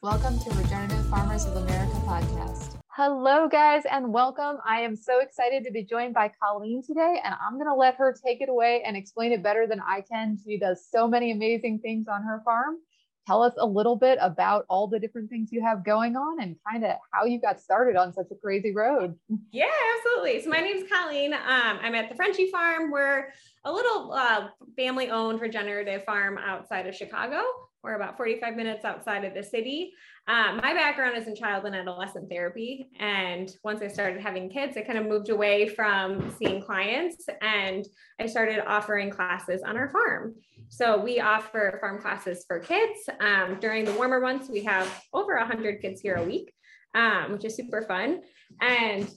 Welcome to Regenerative Farmers of America podcast. Hello, guys, and welcome. I am so excited to be joined by Colleen today, and I'm going to let her take it away and explain it better than I can. She does so many amazing things on her farm. Tell us a little bit about all the different things you have going on and kind of how you got started on such a crazy road. Yeah, absolutely. So, my name is Colleen. Um, I'm at the Frenchie Farm. We're a little uh, family owned regenerative farm outside of Chicago. We're about 45 minutes outside of the city. Um, my background is in child and adolescent therapy. And once I started having kids, I kind of moved away from seeing clients and I started offering classes on our farm. So we offer farm classes for kids. Um, during the warmer months, we have over 100 kids here a week, um, which is super fun. And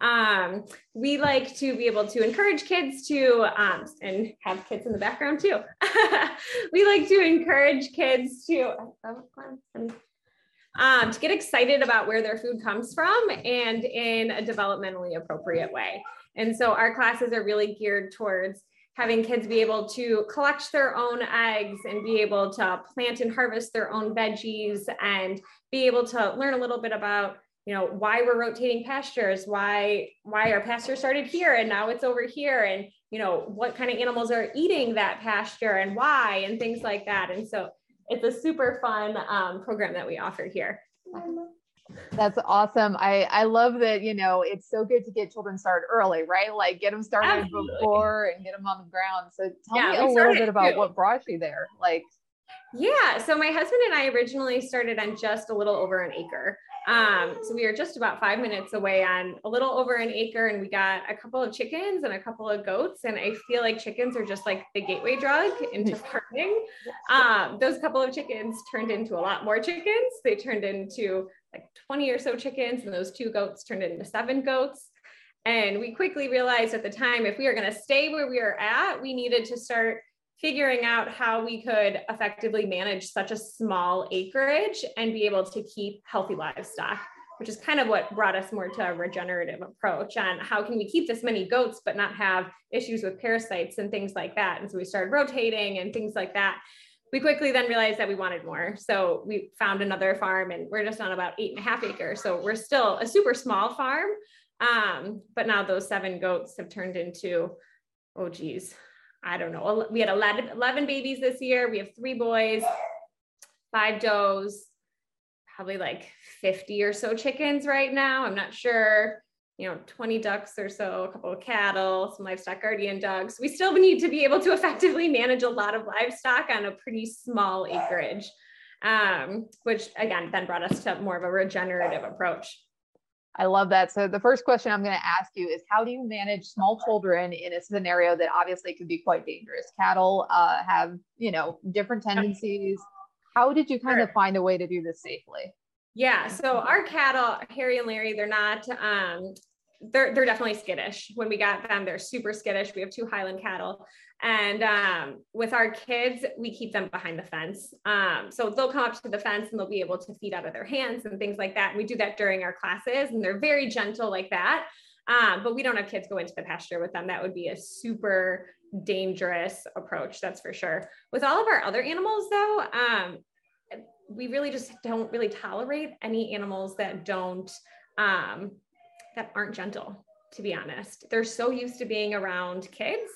um, we like to be able to encourage kids to um, and have kids in the background too. We like to encourage kids to um, to get excited about where their food comes from and in a developmentally appropriate way. And so our classes are really geared towards having kids be able to collect their own eggs and be able to plant and harvest their own veggies and be able to learn a little bit about you know why we're rotating pastures why why our pasture started here and now it's over here and you know what kind of animals are eating that pasture and why and things like that and so it's a super fun um, program that we offer here that's awesome. I I love that, you know, it's so good to get children started early, right? Like get them started Absolutely. before and get them on the ground. So tell yeah, me a little bit about too. what brought you there. Like yeah, so my husband and I originally started on just a little over an acre. Um, so we are just about five minutes away on a little over an acre, and we got a couple of chickens and a couple of goats. And I feel like chickens are just like the gateway drug into farming. Um, those couple of chickens turned into a lot more chickens. They turned into like 20 or so chickens, and those two goats turned into seven goats. And we quickly realized at the time if we are going to stay where we are at, we needed to start figuring out how we could effectively manage such a small acreage and be able to keep healthy livestock which is kind of what brought us more to a regenerative approach on how can we keep this many goats but not have issues with parasites and things like that. And so we started rotating and things like that. We quickly then realized that we wanted more. So we found another farm and we're just on about eight and a half acres. So we're still a super small farm um, but now those seven goats have turned into oh geez I don't know, we had 11, 11 babies this year. We have three boys, five does, probably like 50 or so chickens right now. I'm not sure, you know, 20 ducks or so, a couple of cattle, some livestock guardian dogs. We still need to be able to effectively manage a lot of livestock on a pretty small acreage, um, which again, then brought us to more of a regenerative approach. I love that. So the first question I'm going to ask you is how do you manage small children in a scenario that obviously could be quite dangerous? Cattle uh, have, you know, different tendencies. How did you kind sure. of find a way to do this safely? Yeah, so our cattle, Harry and Larry, they're not um, they're they're definitely skittish. When we got them, they're super skittish. We have two Highland cattle, and um, with our kids, we keep them behind the fence. Um, so they'll come up to the fence and they'll be able to feed out of their hands and things like that. And we do that during our classes, and they're very gentle like that. Um, but we don't have kids go into the pasture with them. That would be a super dangerous approach, that's for sure. With all of our other animals, though, um, we really just don't really tolerate any animals that don't um, that aren't gentle, to be honest. They're so used to being around kids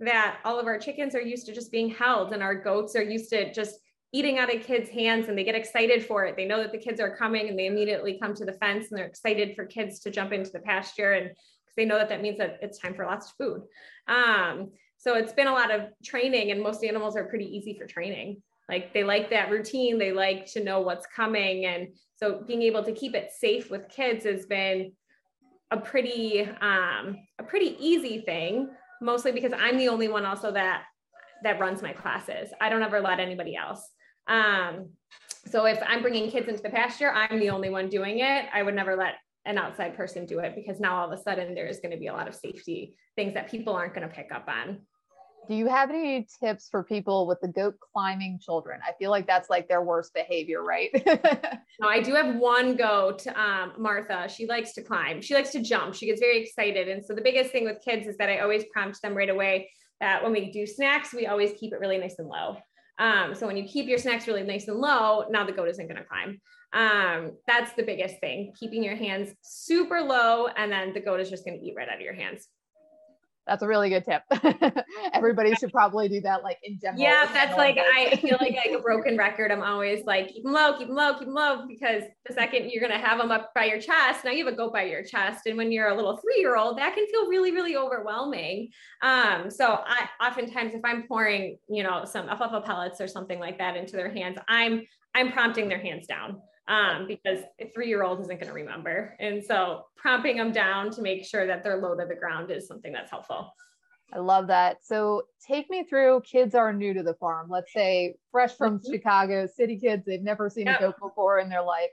that all of our chickens are used to just being held, and our goats are used to just eating out of kids' hands and they get excited for it. They know that the kids are coming and they immediately come to the fence and they're excited for kids to jump into the pasture and they know that that means that it's time for lots of food. Um, so it's been a lot of training and most animals are pretty easy for training. Like they like that routine, they like to know what's coming. And so being able to keep it safe with kids has been a pretty um, a pretty easy thing, mostly because I'm the only one also that that runs my classes. I don't ever let anybody else. Um, so if I'm bringing kids into the pasture, I'm the only one doing it. I would never let an outside person do it because now all of a sudden there's going to be a lot of safety things that people aren't going to pick up on do you have any tips for people with the goat climbing children? I feel like that's like their worst behavior, right? no, I do have one goat, um, Martha. She likes to climb. She likes to jump. She gets very excited. And so the biggest thing with kids is that I always prompt them right away that when we do snacks, we always keep it really nice and low. Um, so when you keep your snacks really nice and low, now the goat isn't going to climb. Um, that's the biggest thing, keeping your hands super low, and then the goat is just going to eat right out of your hands. That's a really good tip. Everybody should probably do that, like in general. Yeah, that's like I feel like like a broken record. I'm always like, keep them low, keep them low, keep them low, because the second you're gonna have them up by your chest, now you have a goat by your chest, and when you're a little three year old, that can feel really, really overwhelming. Um, so I oftentimes if I'm pouring, you know, some alfalfa pellets or something like that into their hands, I'm I'm prompting their hands down um, because a three year old isn't going to remember. And so prompting them down to make sure that they're low to the ground is something that's helpful. I love that. So take me through kids are new to the farm. Let's say fresh from mm-hmm. Chicago, city kids, they've never seen yep. a goat before in their life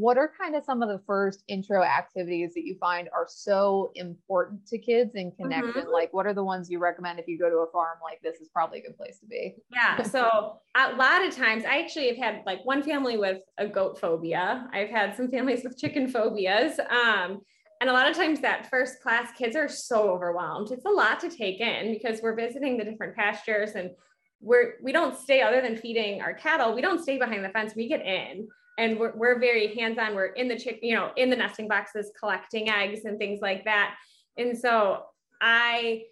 what are kind of some of the first intro activities that you find are so important to kids in connection mm-hmm. like what are the ones you recommend if you go to a farm like this is probably a good place to be? Yeah so a lot of times i actually have had like one family with a goat phobia. I've had some families with chicken phobias um, and a lot of times that first class kids are so overwhelmed. It's a lot to take in because we're visiting the different pastures and we're we don't stay other than feeding our cattle we don't stay behind the fence we get in and we're, we're very hands-on. We're in the chick you know in the nesting boxes collecting eggs and things like that. And so i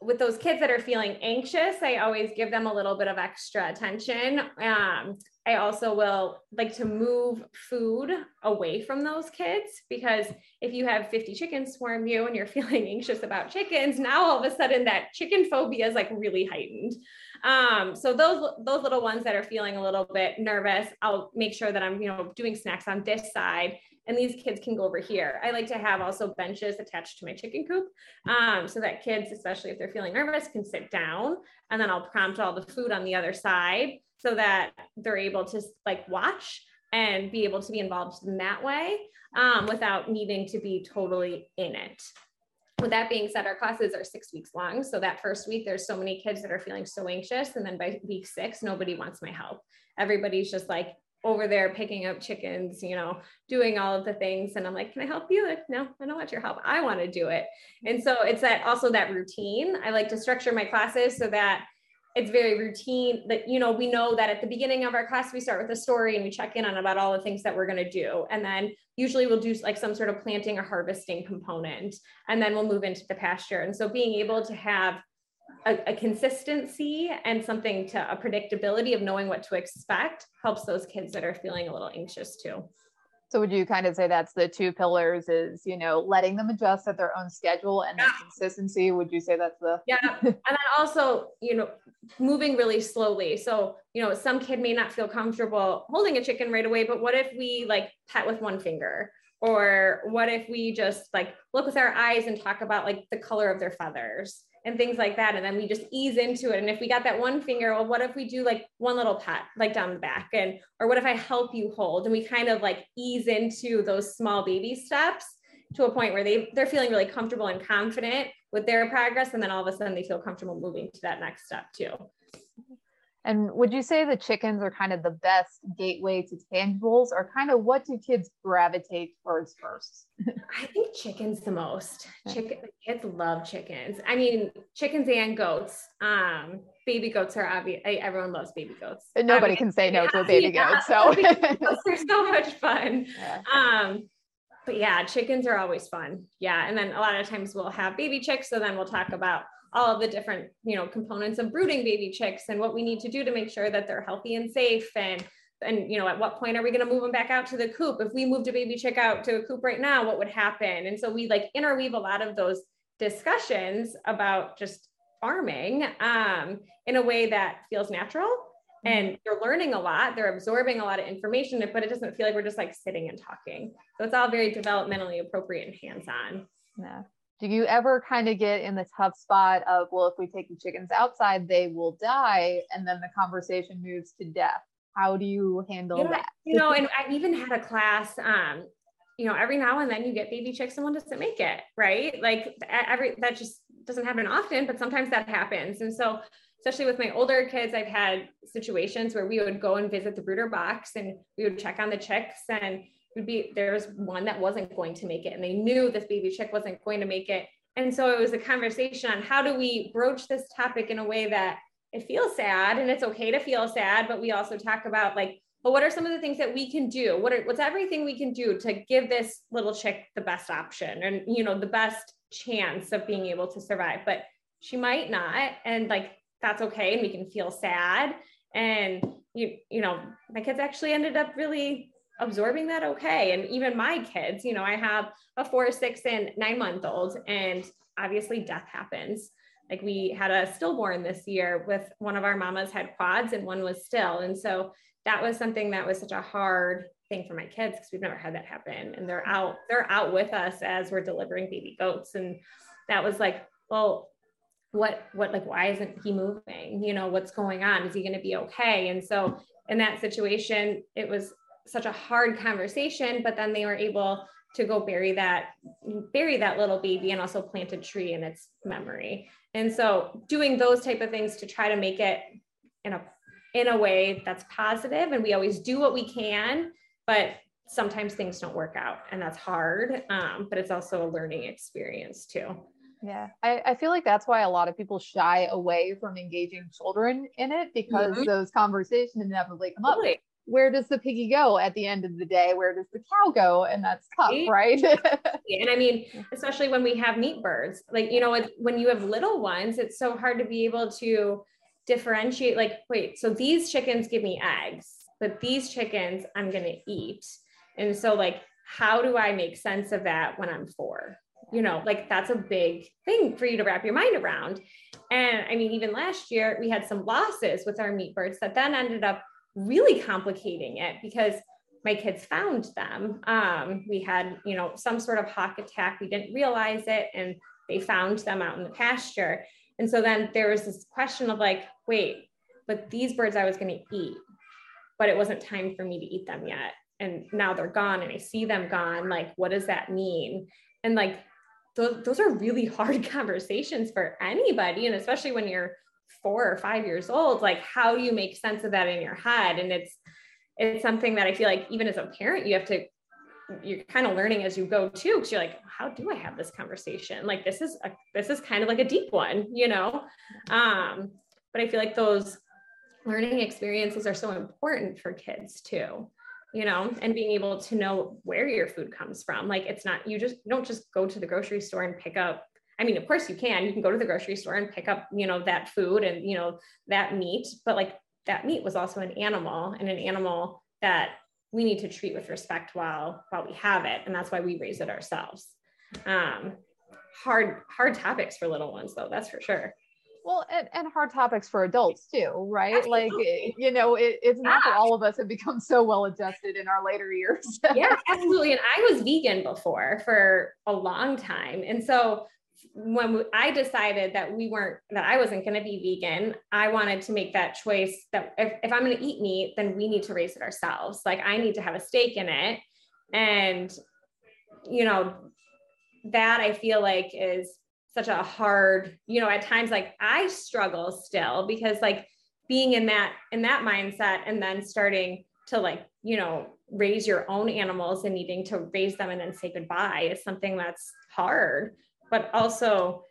with those kids that are feeling anxious i always give them a little bit of extra attention. Um, i also will like to move food away from those kids because if you have 50 chickens swarm you and you're feeling anxious about chickens now all of a sudden that chicken phobia is like really heightened um, so those those little ones that are feeling a little bit nervous, I'll make sure that I'm you know doing snacks on this side, and these kids can go over here. I like to have also benches attached to my chicken coop, um, so that kids, especially if they're feeling nervous, can sit down, and then I'll prompt all the food on the other side so that they're able to like watch and be able to be involved in that way um, without needing to be totally in it with that being said, our classes are six weeks long. So that first week, there's so many kids that are feeling so anxious. And then by week six, nobody wants my help. Everybody's just like over there picking up chickens, you know, doing all of the things. And I'm like, can I help you? Like, no, I don't want your help. I want to do it. And so it's that also that routine. I like to structure my classes so that it's very routine that you know we know that at the beginning of our class we start with a story and we check in on about all the things that we're going to do and then usually we'll do like some sort of planting or harvesting component and then we'll move into the pasture. And so being able to have a, a consistency and something to a predictability of knowing what to expect helps those kids that are feeling a little anxious too so would you kind of say that's the two pillars is, you know, letting them adjust at their own schedule and yeah. consistency? Would you say that's the Yeah. and then also, you know, moving really slowly. So, you know, some kid may not feel comfortable holding a chicken right away, but what if we like pet with one finger? Or what if we just like look with our eyes and talk about like the color of their feathers? And things like that. And then we just ease into it. And if we got that one finger, well, what if we do like one little pat, like down the back? And, or what if I help you hold? And we kind of like ease into those small baby steps to a point where they, they're feeling really comfortable and confident with their progress. And then all of a sudden they feel comfortable moving to that next step too. And would you say the chickens are kind of the best gateway to tangibles, or kind of what do kids gravitate towards first? I think chickens the most. Chicken kids love chickens. I mean, chickens and goats. Um, baby goats are obvious. Everyone loves baby goats. And nobody can say no yeah, to a baby yeah. goat. So they're so much fun. Yeah. Um, but yeah, chickens are always fun. Yeah, and then a lot of times we'll have baby chicks, so then we'll talk about all the different you know components of brooding baby chicks and what we need to do to make sure that they're healthy and safe and and you know at what point are we going to move them back out to the coop? If we moved a baby chick out to a coop right now what would happen? And so we like interweave a lot of those discussions about just farming um, in a way that feels natural and mm-hmm. they're learning a lot they're absorbing a lot of information but it doesn't feel like we're just like sitting and talking. So it's all very developmentally appropriate and hands-on. Yeah do you ever kind of get in the tough spot of well if we take the chickens outside they will die and then the conversation moves to death? How do you handle you know, that? you know and i've even had a class um you know every now and then you get baby chicks and one doesn't make it right? Like every that just doesn't happen often but sometimes that happens. And so especially with my older kids i've had situations where we would go and visit the brooder box and we would check on the chicks and would be there was one that wasn't going to make it and they knew this baby chick wasn't going to make it and so it was a conversation on how do we broach this topic in a way that it feels sad and it's okay to feel sad, but we also talk about like, well, what are some of the things that we can do? What are what's everything we can do to give this little chick the best option and you know the best chance of being able to survive? But she might not, and like that's okay, and we can feel sad. And you you know, my kids actually ended up really absorbing that okay. And even my kids, you know, I have a four, six, and nine month old, and obviously death happens. Like we had a stillborn this year with one of our mamas had quads and one was still. And so that was something that was such a hard thing for my kids because we've never had that happen. And they're out, they're out with us as we're delivering baby goats. And that was like, well, what, what, like, why isn't he moving? You know, what's going on? Is he going to be okay? And so in that situation, it was such a hard conversation, but then they were able to go bury that bury that little baby and also plant a tree in its memory. And so doing those type of things to try to make it in a in a way that's positive and we always do what we can but sometimes things don't work out and that's hard um, but it's also a learning experience too. Yeah I, I feel like that's why a lot of people shy away from engaging children in it because mm-hmm. those conversations inevitably come up where does the piggy go at the end of the day? Where does the cow go? And that's tough, right? and I mean, especially when we have meat birds, like, you know, when you have little ones, it's so hard to be able to differentiate, like, wait, so these chickens give me eggs, but these chickens I'm going to eat. And so, like, how do I make sense of that when I'm four? You know, like that's a big thing for you to wrap your mind around. And I mean, even last year, we had some losses with our meat birds that then ended up really complicating it because my kids found them. Um, we had, you know, some sort of hawk attack. We didn't realize it, and they found them out in the pasture. And so then there was this question of like, wait, but these birds I was going to eat, but it wasn't time for me to eat them yet. And now they're gone, and I see them gone. Like, what does that mean? And like, those, those are really hard conversations for anybody, and especially when you're four or five years old like how do you make sense of that in your head. And it's it's something that i feel like even as a parent you have to you're kind of learning as you go too because you're like how do i have this conversation? Like this is a, this is kind of like a deep one you know? Um but i feel like those learning experiences are so important for kids too you know and being able to know where your food comes from. Like it's not you just you don't just go to the grocery store and pick up I mean, of course you can. You can go to the grocery store and pick up, you know, that food and, you know, that meat, but like that meat was also an animal and an animal that we need to treat with respect while while we have it. And that's why we raise it ourselves. Um, hard, hard topics for little ones though, that's for sure. Well, and, and hard topics for adults too, right? Absolutely. Like, you know, it, it's not yeah. that all of us have become so well adjusted in our later years. yeah, absolutely. And I was vegan before for a long time. And so when I decided that we weren't, that I wasn't going to be vegan, I wanted to make that choice that if, if I'm going to eat meat, then we need to raise it ourselves. Like I need to have a stake in it. And, you know, that I feel like is such a hard, you know, at times like I struggle still because like being in that, in that mindset and then starting to like, you know, raise your own animals and needing to raise them and then say goodbye is something that's hard but also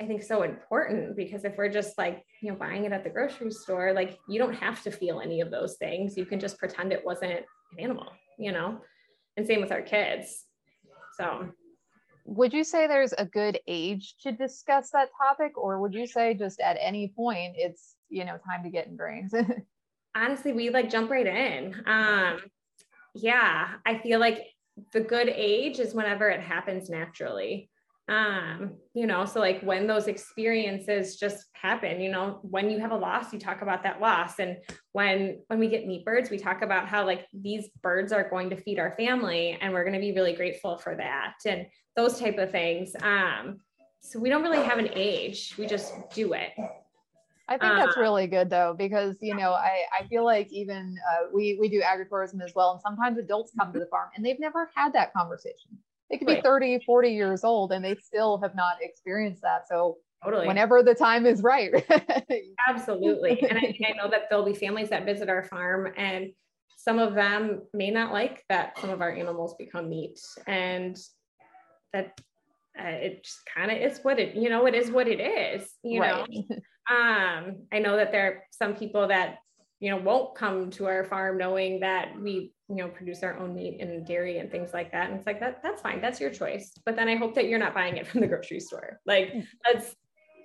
I think so important because if we're just like, you know, buying it at the grocery store, like you don't have to feel any of those things. You can just pretend it wasn't an animal, you know? And same with our kids. So would you say there's a good age to discuss that topic or would you say just at any point it's, you know, time to get ingrained? Honestly, we like jump right in. Um yeah, I feel like the good age is whenever it happens naturally um you know so like when those experiences just happen you know when you have a loss you talk about that loss. And when when we get meat birds we talk about how like these birds are going to feed our family and we're going to be really grateful for that and those type of things. Um so we don't really have an age we just do it. I think that's uh, really good though, because you know, I, I feel like even uh, we we do agritourism as well, and sometimes adults come to the farm and they've never had that conversation they could be 30 40 years old and they still have not experienced that. So totally. whenever the time is right. Absolutely. And I, I know that there'll be families that visit our farm and some of them may not like that some of our animals become meat and that uh, it just kind of is what it you know it is what it is you right. know Um, I know that there are some people that you know won't come to our farm knowing that we you know produce our own meat and dairy and things like that and it's like that that's fine that's your choice but then i hope that you're not buying it from the grocery store like mm. let's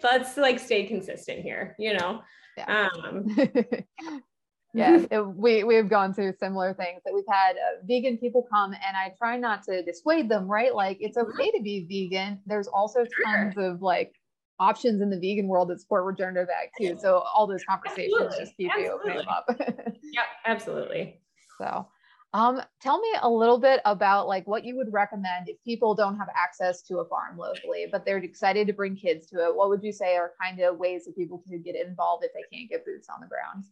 let's like stay consistent here you know yeah. um yeah it, we we've gone through similar things that we've had uh, vegan people come and i try not to dissuade them right like it's okay to be vegan there's also tons sure. of like options in the vegan world that support regenerative ag too. So all those conversations absolutely. just keep absolutely. you opening up. yeah, absolutely. So um, tell me a little bit about like what you would recommend if people don't have access to a farm locally, but they're excited to bring kids to it. What would you say are kind of ways that people can get involved if they can't get boots on the ground?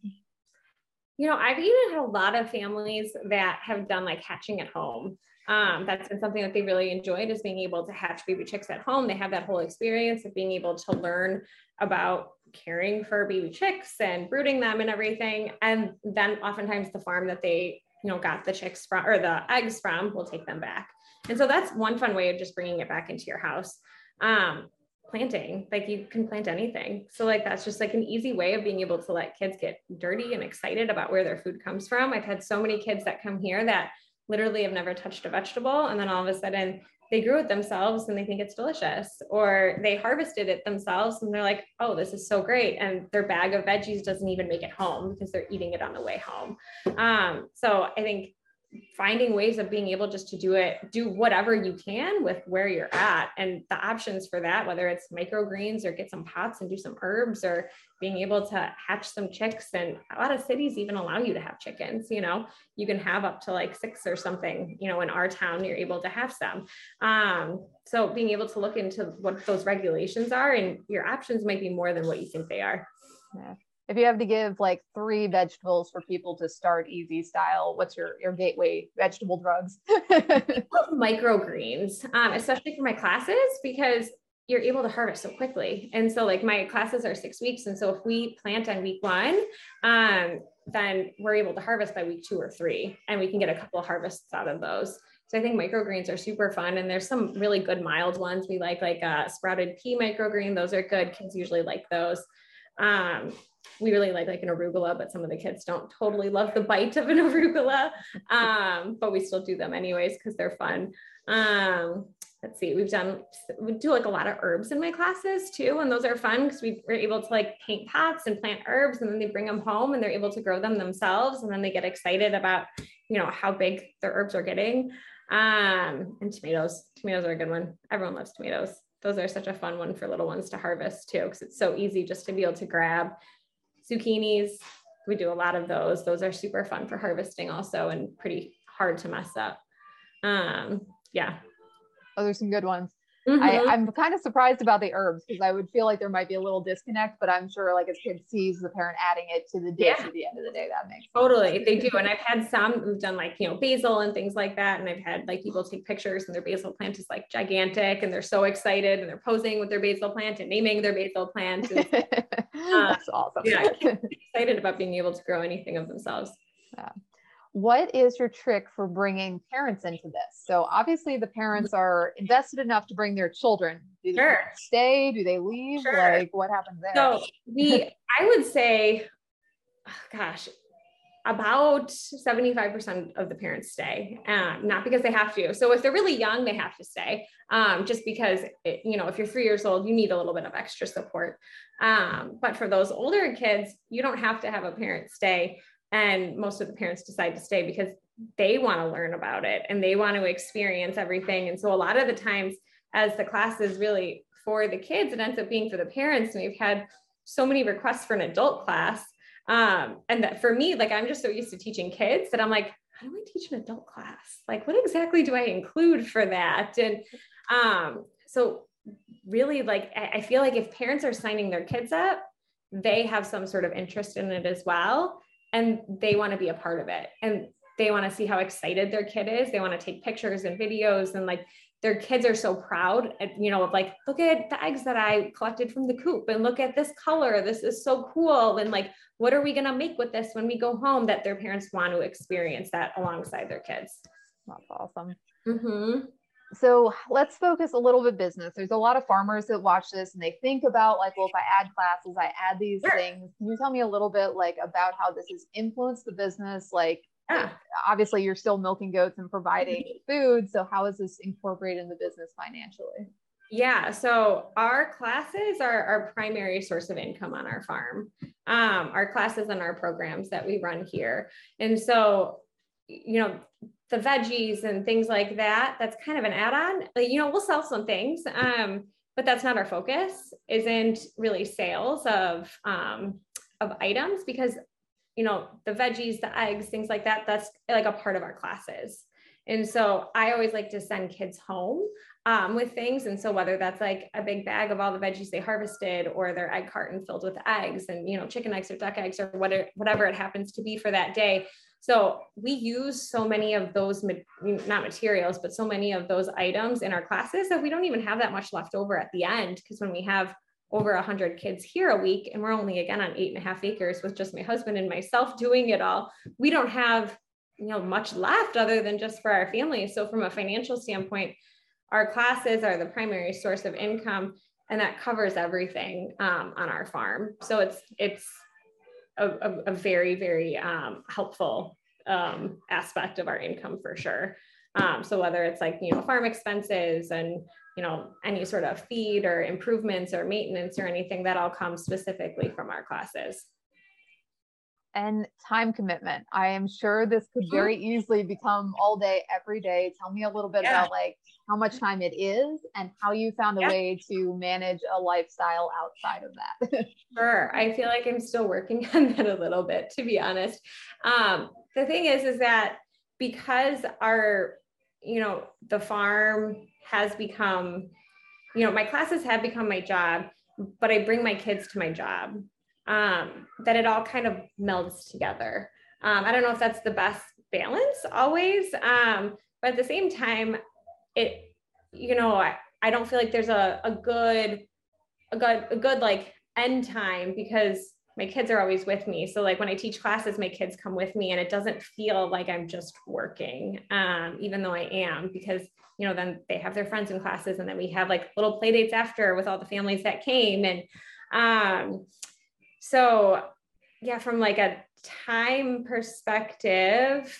You know, I've even had a lot of families that have done like hatching at home um, that's been something that they really enjoyed is being able to hatch baby chicks at home. They have that whole experience of being able to learn about caring for baby chicks and brooding them and everything. And then oftentimes the farm that they, you know, got the chicks from or the eggs from will take them back. And so that's one fun way of just bringing it back into your house. Um, planting like you can plant anything so like that's just like an easy way of being able to let kids get dirty and excited about where their food comes from i've had so many kids that come here that literally have never touched a vegetable and then all of a sudden they grew it themselves and they think it's delicious or they harvested it themselves and they're like oh this is so great and their bag of veggies doesn't even make it home because they're eating it on the way home. Um, so i think finding ways of being able just to do it do whatever you can with where you're at. And the options for that whether it's microgreens or get some pots and do some herbs or being able to hatch some chicks and a lot of cities even allow you to have chickens you know you can have up to like six or something you know in our town you're able to have some. Um, so being able to look into what those regulations are and your options might be more than what you think they are. Yeah if you have to give like three vegetables for people to start easy style, what's your your gateway vegetable drugs? microgreens, um, especially for my classes because you're able to harvest so quickly. And so like my classes are six weeks. And so if we plant on week one, um, then we're able to harvest by week two or three, and we can get a couple harvests out of those. So I think microgreens are super fun, and there's some really good mild ones. We like like a sprouted pea microgreen; those are good. Kids usually like those. Um, we really like like an arugula, but some of the kids don't totally love the bite of an arugula. Um, but we still do them anyways because they're fun. Um, let's see, we've done we do like a lot of herbs in my classes too, and those are fun because we were able to like paint pots and plant herbs, and then they bring them home and they're able to grow them themselves, and then they get excited about you know how big their herbs are getting. Um, and tomatoes, tomatoes are a good one. Everyone loves tomatoes those are such a fun one for little ones to harvest too because it's so easy just to be able to grab zucchinis. We do a lot of those. Those are super fun for harvesting also and pretty hard to mess up. Um, yeah. Oh, there's some good ones. Mm-hmm. I, am kind of surprised about the herbs because I would feel like there might be a little disconnect, but I'm sure like as kid sees the parent adding it to the dish yeah. at the end of the day, that makes totally sense. they do. And I've had some who've done like you know basil and things like that, and I've had like people take pictures and their basil plant is like gigantic, and they're so excited and they're posing with their basil plant and naming their basil plant. And, That's awesome. Yeah, excited about being able to grow anything of themselves. Yeah what is your trick for bringing parents into this? So obviously the parents are invested enough to bring their children. Do they sure. stay? Do they leave? Sure. Like what happens there? So we, I would say, oh gosh, about 75% of the parents stay, um, not because they have to. So if they're really young, they have to stay, um, just because, it, you know, if you're three years old, you need a little bit of extra support. Um, but for those older kids, you don't have to have a parent stay and most of the parents decide to stay because they want to learn about it and they want to experience everything. And so a lot of the times as the class is really for the kids it ends up being for the parents. And we've had so many requests for an adult class um, and that for me like i'm just so used to teaching kids that i'm like how do i teach an adult class? Like what exactly do i include for that? And um, so really like I feel like if parents are signing their kids up they have some sort of interest in it as well and they want to be a part of it. And they want to see how excited their kid is. They want to take pictures and videos and like their kids are so proud you know of like look at the eggs that i collected from the coop and look at this color. This is so cool. And like what are we going to make with this when we go home that their parents want to experience that alongside their kids? That's awesome. Mm-hmm. So let's focus a little bit business. There's a lot of farmers that watch this and they think about like, well, if I add classes, I add these sure. things. Can you tell me a little bit like about how this has influenced the business? Like, yeah. obviously, you're still milking goats and providing food. So how is this incorporated in the business financially? Yeah, so our classes are our primary source of income on our farm. Um, our classes and our programs that we run here, and so you know the veggies and things like that that's kind of an add-on. Like, you know we'll sell some things um, but that's not our focus isn't really sales of um, of items because you know the veggies the eggs things like that that's like a part of our classes. And so i always like to send kids home um, with things. And so whether that's like a big bag of all the veggies they harvested or their egg carton filled with eggs and you know chicken eggs or duck eggs or whatever whatever it happens to be for that day so we use so many of those, not materials, but so many of those items in our classes that we don't even have that much left over at the end. Because when we have over 100 kids here a week, and we're only again on eight and a half acres with just my husband and myself doing it all, we don't have you know much left other than just for our family. So from a financial standpoint, our classes are the primary source of income, and that covers everything um, on our farm. So it's it's a, a, a very, very um, helpful um, aspect of our income for sure. Um, so whether it's like, you know, farm expenses and, you know, any sort of feed or improvements or maintenance or anything that all comes specifically from our classes and time commitment. I am sure this could mm-hmm. very easily become all day, every day. Tell me a little bit yeah. about like how much time it is and how you found a yeah. way to manage a lifestyle outside of that. sure. I feel like I'm still working on that a little bit, to be honest. Um, the thing is, is that because our, you know, the farm has become, you know, my classes have become my job, but I bring my kids to my job um, that it all kind of melds together. Um, I don't know if that's the best balance always, um, but at the same time, it, you know, I, I don't feel like there's a, a good, a good, a good like end time because my kids are always with me. So like when I teach classes, my kids come with me and it doesn't feel like I'm just working, um, even though I am, because you know, then they have their friends in classes and then we have like little play dates after with all the families that came. And um, so yeah, from like a time perspective,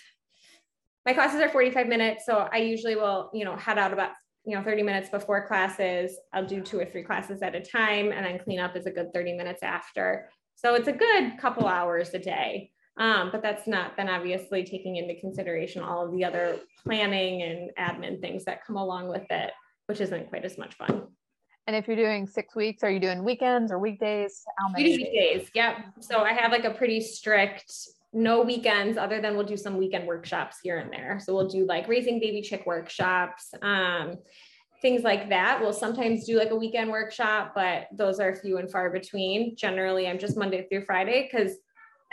my classes are 45 minutes. So I usually will, you know, head out about, you know, 30 minutes before classes. I'll do two or three classes at a time and then clean up is a good 30 minutes after. So it's a good couple hours a day. Um, but that's not then obviously taking into consideration all of the other planning and admin things that come along with it, which isn't quite as much fun. And if you're doing six weeks, are you doing weekends or weekdays? How many? Weekdays. Yep. So I have like a pretty strict no weekends other than we'll do some weekend workshops here and there. So we'll do like raising baby chick workshops, um, things like that. We'll sometimes do like a weekend workshop, but those are few and far between. Generally, I'm just Monday through Friday because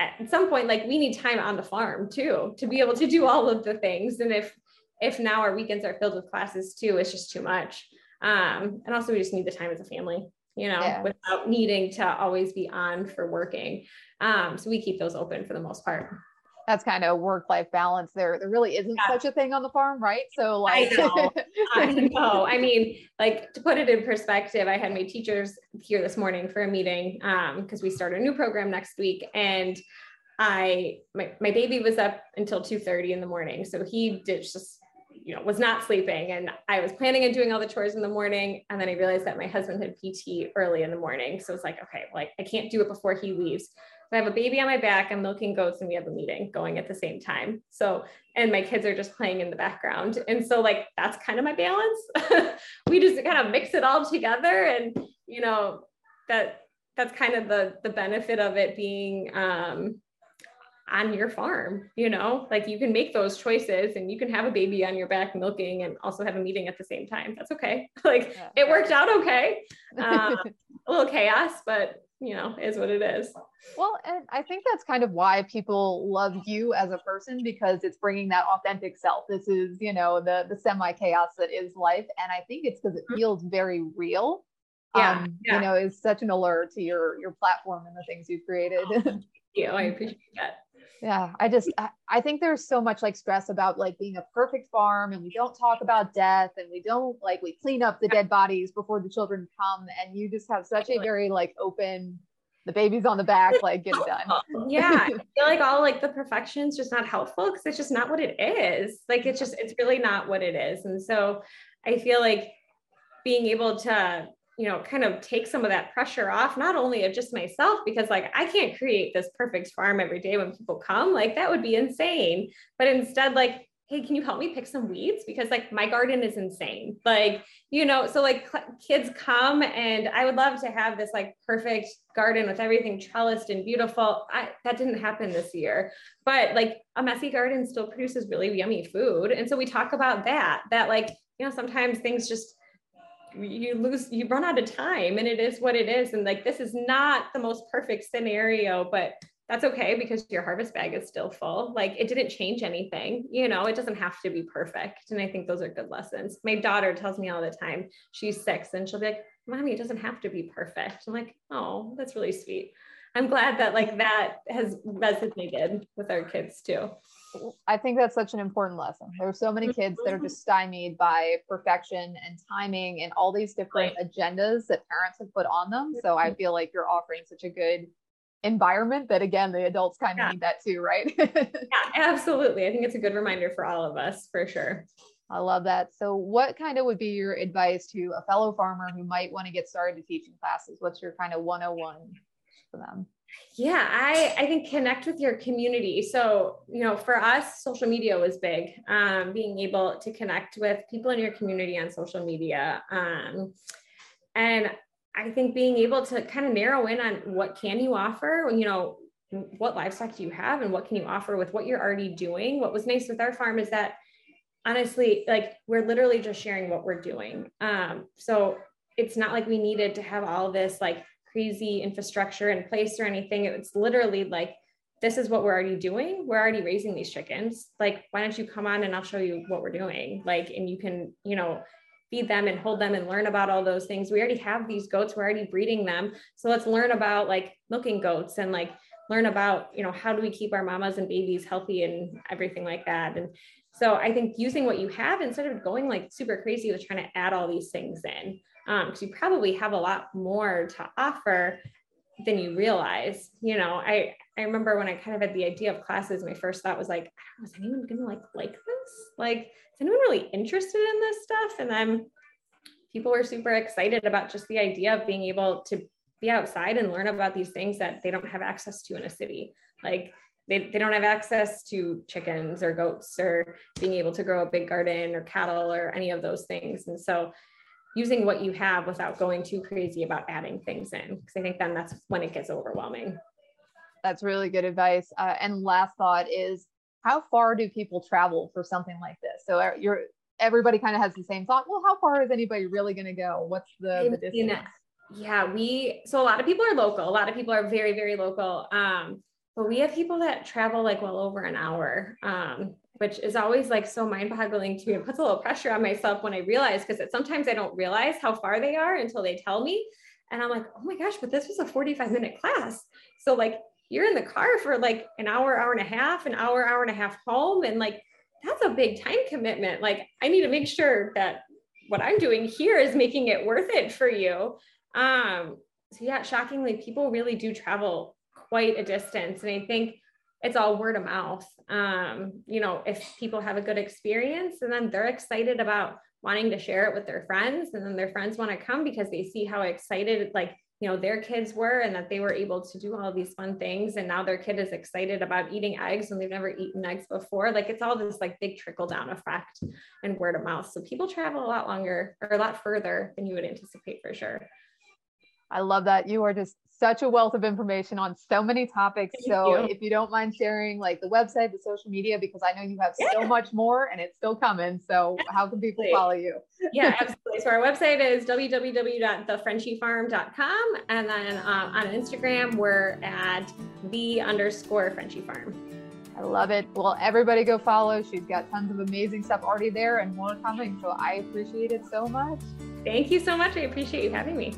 at some point, like we need time on the farm too to be able to do all of the things. And if if now our weekends are filled with classes too, it's just too much. Um, and also we just need the time as a family, you know, yeah. without needing to always be on for working. Um, so we keep those open for the most part. That's kind of work life balance. There, there really isn't yeah. such a thing on the farm, right? So, like, I know. I know. I mean, like to put it in perspective, I had my teachers here this morning for a meeting Um, because um, we start a new program next week, and I my, my baby was up until 2 30 in the morning. So he did just you know, was not sleeping and I was planning on doing all the chores in the morning. And then I realized that my husband had PT early in the morning. So it's like, okay, like I can't do it before he leaves. So I have a baby on my back, I'm milking goats, and we have a meeting going at the same time. So, and my kids are just playing in the background. And so, like, that's kind of my balance. we just kind of mix it all together. And, you know, that that's kind of the the benefit of it being um on your farm you know? Like you can make those choices and you can have a baby on your back milking and also have a meeting at the same time. That's okay. Like yeah. it worked out okay. Um, a little chaos but you know is what it is. Well and i think that's kind of why people love you as a person because it's bringing that authentic self. This is you know the the semi chaos that is life and i think it's because it mm-hmm. feels very real. Yeah, um, yeah. you know is such an allure to your your platform and the things you've created. Oh, thank you. I appreciate that yeah i just I, think there's so much like stress about like being a perfect farm and we don't talk about death and we don't like we clean up the dead bodies before the children come and you just have such a very like open the baby's on the back like get it done. Yeah i feel like all like the perfection is just not helpful because it's just not what it is. Like it's just it's really not what it is. And so i feel like being able to you know kind of take some of that pressure off not only of just myself because like i can't create this perfect farm every day when people come like that would be insane. But instead like hey can you help me pick some weeds? Because like my garden is insane. Like you know so like kids come and i would love to have this like perfect garden with everything trellised and beautiful. I, that didn't happen this year. But like a messy garden still produces really yummy food. And so we talk about that that like you know sometimes things just you lose you run out of time and it is what it is and like this is not the most perfect scenario but that's okay because your harvest bag is still full. Like it didn't change anything you know it doesn't have to be perfect and i think those are good lessons. My daughter tells me all the time she's six and she'll be like mommy it doesn't have to be perfect. I'm like oh that's really sweet. I'm glad that like that has resonated with our kids too I think that's such an important lesson. There are so many kids that are mm-hmm. just stymied by perfection and timing and all these different right. agendas that parents have put on them. So I mm-hmm. feel like you're offering such a good environment that again the adults kind of yeah. need that too, right? yeah, absolutely. I think it's a good reminder for all of us for sure. I love that. So what kind of would be your advice to a fellow farmer who might want to get started to teaching classes? What's your kind of 101 for them? Yeah i i think connect with your community. So you know for us social media was big um, being able to connect with people in your community on social media um, and i think being able to kind of narrow in on what can you offer you know what livestock do you have and what can you offer with what you're already doing? What was nice with our farm is that honestly like we're literally just sharing what we're doing. Um, so it's not like we needed to have all this like crazy infrastructure in place or anything. It's literally like, this is what we're already doing. We're already raising these chickens. Like, why don't you come on and I'll show you what we're doing? Like, and you can, you know, feed them and hold them and learn about all those things. We already have these goats, we're already breeding them. So let's learn about like milking goats and like learn about, you know, how do we keep our mamas and babies healthy and everything like that. And so I think using what you have instead of going like super crazy with trying to add all these things in because um, you probably have a lot more to offer than you realize. You know, I I remember when I kind of had the idea of classes, my first thought was like, is anyone gonna like like this? Like, is anyone really interested in this stuff? And then people were super excited about just the idea of being able to be outside and learn about these things that they don't have access to in a city. Like they, they don't have access to chickens or goats or being able to grow a big garden or cattle or any of those things. And so using what you have without going too crazy about adding things in because i think then that's when it gets overwhelming. That's really good advice. Uh, and last thought is how far do people travel for something like this? So uh, you're everybody kind of has the same thought well how far is anybody really going to go? What's the, the distance? Yeah we so a lot of people are local. A lot of people are very very local. Um but we have people that travel like well over an hour. Um which is always like so mind boggling to me. It puts a little pressure on myself when I realize because sometimes I don't realize how far they are until they tell me. And I'm like, oh my gosh, but this was a 45 minute class. So like you're in the car for like an hour, hour and a half, an hour, hour and a half home. And like that's a big time commitment. Like I need to make sure that what I'm doing here is making it worth it for you. Um, so yeah, shockingly, people really do travel quite a distance. And I think it's all word of mouth. Um, you know, if people have a good experience and then they're excited about wanting to share it with their friends, and then their friends want to come because they see how excited, like, you know, their kids were and that they were able to do all these fun things. And now their kid is excited about eating eggs and they've never eaten eggs before. Like, it's all this like big trickle down effect and word of mouth. So people travel a lot longer or a lot further than you would anticipate for sure. I love that. You are just such a wealth of information on so many topics. Thank so you. if you don't mind sharing like the website, the social media, because I know you have yeah. so much more and it's still coming. So absolutely. how can people follow you? yeah, absolutely. So our website is www.thefrenchiefarm.com. And then um, on Instagram, we're at the underscore Frenchie Farm. I love it. Well, everybody go follow. She's got tons of amazing stuff already there and more coming. So I appreciate it so much. Thank you so much. I appreciate you having me.